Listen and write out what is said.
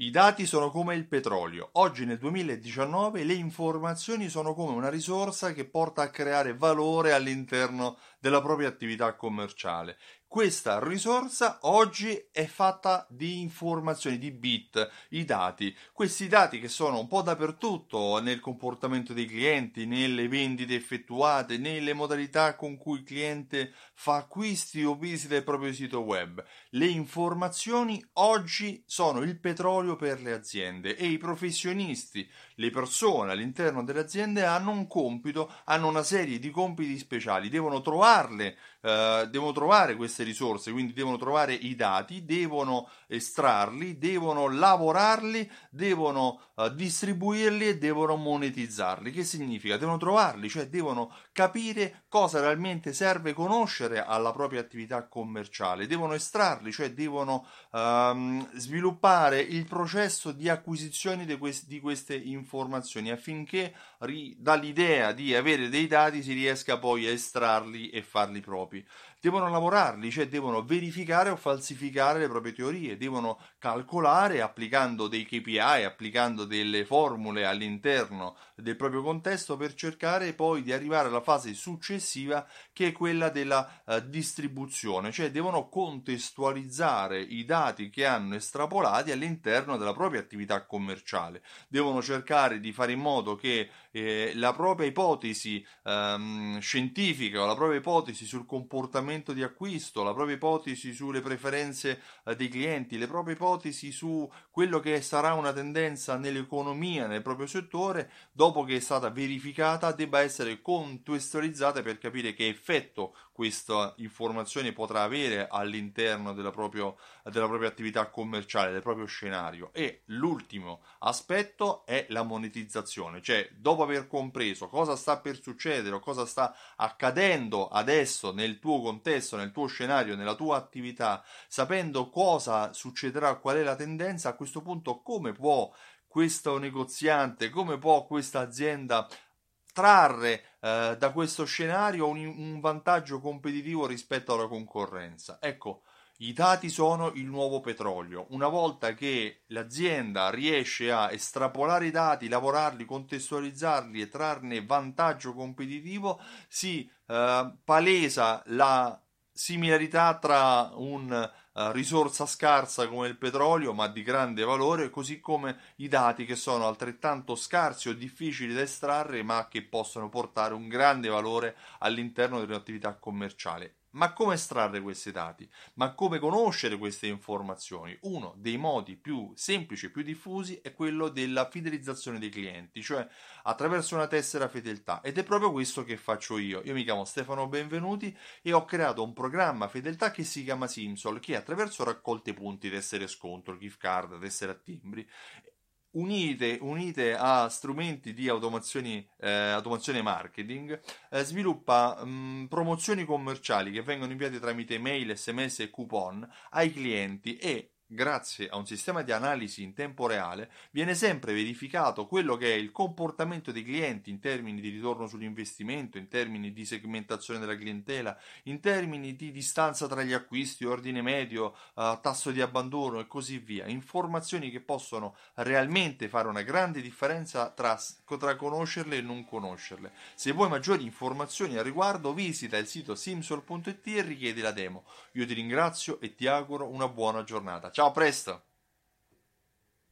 I dati sono come il petrolio. Oggi nel 2019 le informazioni sono come una risorsa che porta a creare valore all'interno della propria attività commerciale questa risorsa oggi è fatta di informazioni, di bit, i dati. Questi dati che sono un po' dappertutto nel comportamento dei clienti, nelle vendite effettuate, nelle modalità con cui il cliente fa acquisti o visita il proprio sito web. Le informazioni oggi sono il petrolio per le aziende e i professionisti, le persone all'interno delle aziende hanno un compito, hanno una serie di compiti speciali, devono trovarle eh, devono trovare queste risorse, quindi devono trovare i dati, devono estrarli, devono lavorarli, devono uh, distribuirli e devono monetizzarli. Che significa? Devono trovarli, cioè devono capire cosa realmente serve conoscere alla propria attività commerciale, devono estrarli, cioè devono um, sviluppare il processo di acquisizione di, quest- di queste informazioni affinché ri- dall'idea di avere dei dati si riesca poi a estrarli e farli propri devono lavorarli, cioè devono verificare o falsificare le proprie teorie, devono calcolare applicando dei KPI, applicando delle formule all'interno del proprio contesto per cercare poi di arrivare alla fase successiva che è quella della uh, distribuzione, cioè devono contestualizzare i dati che hanno estrapolati all'interno della propria attività commerciale, devono cercare di fare in modo che eh, la propria ipotesi um, scientifica o la propria ipotesi sul comportamento comportamento di acquisto, la propria ipotesi sulle preferenze eh, dei clienti, le proprie ipotesi su quello che sarà una tendenza nell'economia, nel proprio settore, dopo che è stata verificata, debba essere contestualizzata per capire che effetto questa informazione potrà avere all'interno della, proprio, della propria attività commerciale, del proprio scenario. E l'ultimo aspetto è la monetizzazione, cioè dopo aver compreso cosa sta per succedere o cosa sta accadendo adesso nel tuo contesto, nel tuo scenario, nella tua attività, sapendo cosa succederà, qual è la tendenza, a questo punto come può questo negoziante, come può questa azienda trarre eh, da questo scenario un, un vantaggio competitivo rispetto alla concorrenza. Ecco, i dati sono il nuovo petrolio. Una volta che l'azienda riesce a estrapolare i dati, lavorarli, contestualizzarli e trarne vantaggio competitivo, si eh, palesa la similarità tra un uh, risorsa scarsa come il petrolio, ma di grande valore, così come i dati che sono altrettanto scarsi o difficili da estrarre, ma che possono portare un grande valore all'interno dell'attività commerciale. Ma come estrarre questi dati? Ma come conoscere queste informazioni? Uno dei modi più semplici e più diffusi è quello della fidelizzazione dei clienti, cioè attraverso una tessera fedeltà. Ed è proprio questo che faccio io. Io mi chiamo Stefano Benvenuti e ho creato un programma fedeltà che si chiama Simsol, che attraverso raccolte punti, tessere scontro, gift card, tessere a timbri, unite, unite a strumenti di eh, automazione marketing, eh, sviluppa mh, mm, promozioni commerciali che vengono inviate tramite mail, sms e coupon ai clienti e grazie a un sistema di analisi in tempo reale, viene sempre verificato quello che è il comportamento dei clienti in termini di ritorno sull'investimento, in termini di segmentazione della clientela, in termini di distanza tra gli acquisti, ordine medio, uh, tasso di abbandono e così via. Informazioni che possono realmente fare una grande differenza tra, tra conoscerle e non conoscerle. Se vuoi maggiori informazioni al riguardo, visita il sito simsol.it e richiedi la demo. Io ti ringrazio e ti auguro una buona giornata. Ciao, a presto!